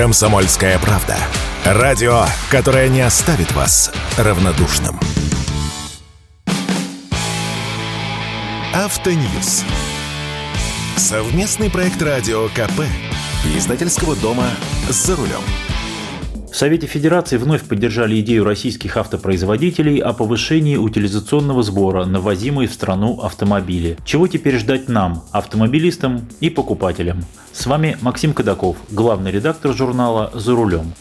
Комсомольская правда. Радио, которое не оставит вас равнодушным. Автоньюз. Совместный проект радио КП. Издательского дома «За рулем». В Совете Федерации вновь поддержали идею российских автопроизводителей о повышении утилизационного сбора на ввозимые в страну автомобили. Чего теперь ждать нам, автомобилистам и покупателям? С вами Максим Кадаков, главный редактор журнала «За рулем».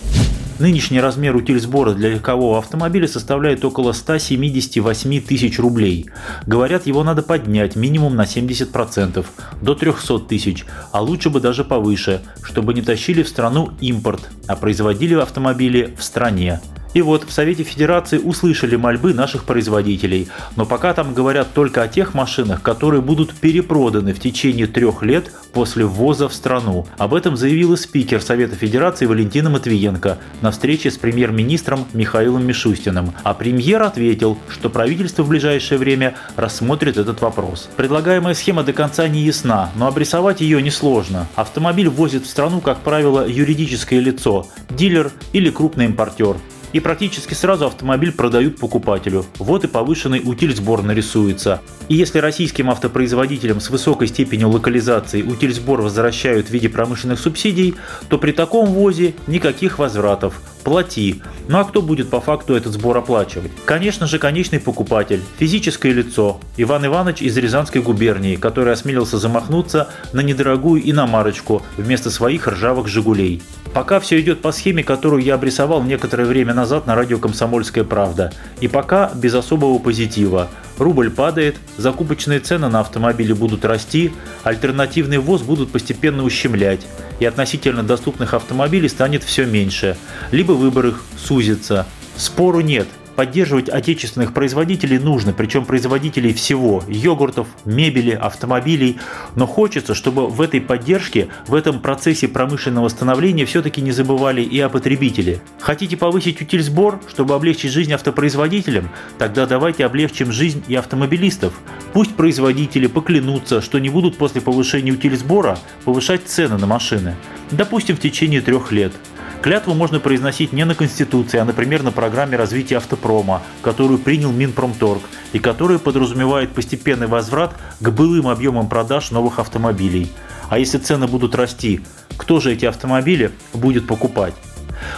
Нынешний размер утильсбора для легкового автомобиля составляет около 178 тысяч рублей. Говорят, его надо поднять минимум на 70%, до 300 тысяч, а лучше бы даже повыше, чтобы не тащили в страну импорт, а производили автомобили в стране. И вот в Совете Федерации услышали мольбы наших производителей, но пока там говорят только о тех машинах, которые будут перепроданы в течение трех лет после ввоза в страну. Об этом заявила спикер Совета Федерации Валентина Матвиенко на встрече с премьер-министром Михаилом Мишустиным. А премьер ответил, что правительство в ближайшее время рассмотрит этот вопрос. Предлагаемая схема до конца не ясна, но обрисовать ее несложно. Автомобиль ввозит в страну, как правило, юридическое лицо – дилер или крупный импортер и практически сразу автомобиль продают покупателю. Вот и повышенный утильсбор нарисуется. И если российским автопроизводителям с высокой степенью локализации утильсбор возвращают в виде промышленных субсидий, то при таком ввозе никаких возвратов. Плати. Ну а кто будет по факту этот сбор оплачивать? Конечно же, конечный покупатель, физическое лицо, Иван Иванович из Рязанской губернии, который осмелился замахнуться на недорогую иномарочку вместо своих ржавых «Жигулей». Пока все идет по схеме, которую я обрисовал некоторое время назад на радио «Комсомольская правда». И пока без особого позитива. Рубль падает, закупочные цены на автомобили будут расти, альтернативный ввоз будут постепенно ущемлять, и относительно доступных автомобилей станет все меньше, либо выбор их сузится. Спору нет, Поддерживать отечественных производителей нужно, причем производителей всего – йогуртов, мебели, автомобилей. Но хочется, чтобы в этой поддержке, в этом процессе промышленного становления все-таки не забывали и о потребителе. Хотите повысить утильсбор, чтобы облегчить жизнь автопроизводителям? Тогда давайте облегчим жизнь и автомобилистов. Пусть производители поклянутся, что не будут после повышения утильсбора повышать цены на машины. Допустим, в течение трех лет. Клятву можно произносить не на Конституции, а, например, на программе развития автопрома, которую принял Минпромторг и которая подразумевает постепенный возврат к былым объемам продаж новых автомобилей. А если цены будут расти, кто же эти автомобили будет покупать?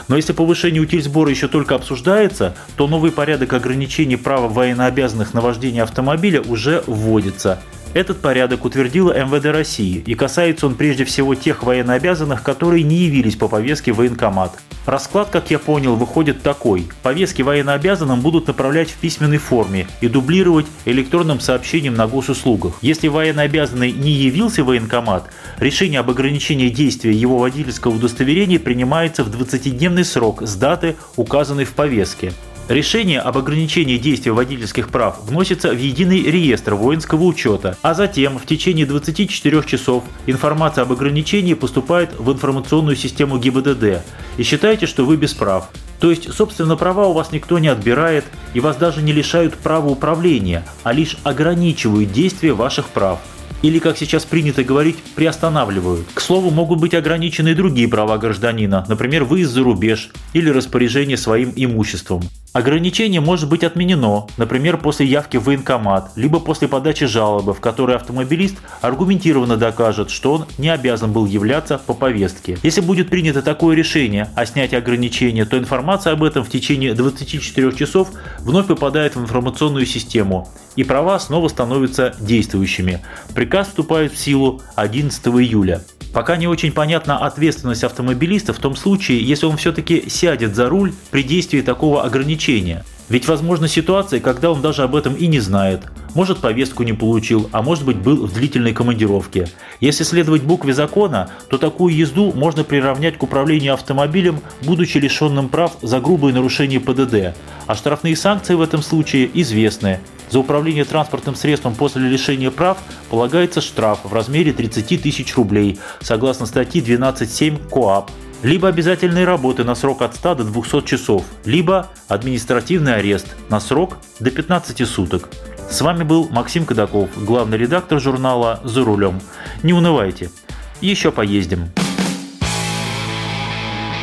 Но если повышение утильсбора еще только обсуждается, то новый порядок ограничений права военнообязанных на вождение автомобиля уже вводится – этот порядок утвердила МВД России, и касается он прежде всего тех военнообязанных, которые не явились по повестке в военкомат. Расклад, как я понял, выходит такой. Повестки военнообязанным будут направлять в письменной форме и дублировать электронным сообщением на госуслугах. Если военнообязанный не явился в военкомат, решение об ограничении действия его водительского удостоверения принимается в 20-дневный срок с даты, указанной в повестке. Решение об ограничении действия водительских прав вносится в единый реестр воинского учета, а затем в течение 24 часов информация об ограничении поступает в информационную систему ГИБДД и считайте, что вы без прав. То есть, собственно, права у вас никто не отбирает и вас даже не лишают права управления, а лишь ограничивают действие ваших прав или, как сейчас принято говорить, приостанавливают. К слову, могут быть ограничены и другие права гражданина, например, выезд за рубеж или распоряжение своим имуществом. Ограничение может быть отменено, например, после явки в военкомат, либо после подачи жалобы, в которой автомобилист аргументированно докажет, что он не обязан был являться по повестке. Если будет принято такое решение о снятии ограничения, то информация об этом в течение 24 часов вновь попадает в информационную систему, и права снова становятся действующими. Приказ вступает в силу 11 июля. Пока не очень понятна ответственность автомобилиста в том случае, если он все-таки сядет за руль при действии такого ограничения. Ведь возможна ситуация, когда он даже об этом и не знает. Может повестку не получил, а может быть был в длительной командировке. Если следовать букве закона, то такую езду можно приравнять к управлению автомобилем, будучи лишенным прав за грубые нарушения ПДД. А штрафные санкции в этом случае известны. За управление транспортным средством после лишения прав полагается штраф в размере 30 тысяч рублей, согласно статье 12.7 КОАП. Либо обязательные работы на срок от 100 до 200 часов, либо административный арест на срок до 15 суток. С вами был Максим Кадаков, главный редактор журнала «За рулем». Не унывайте, еще поездим.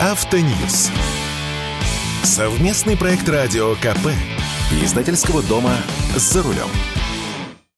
Автоньюз. Совместный проект радио КП. Издательского дома «За рулем».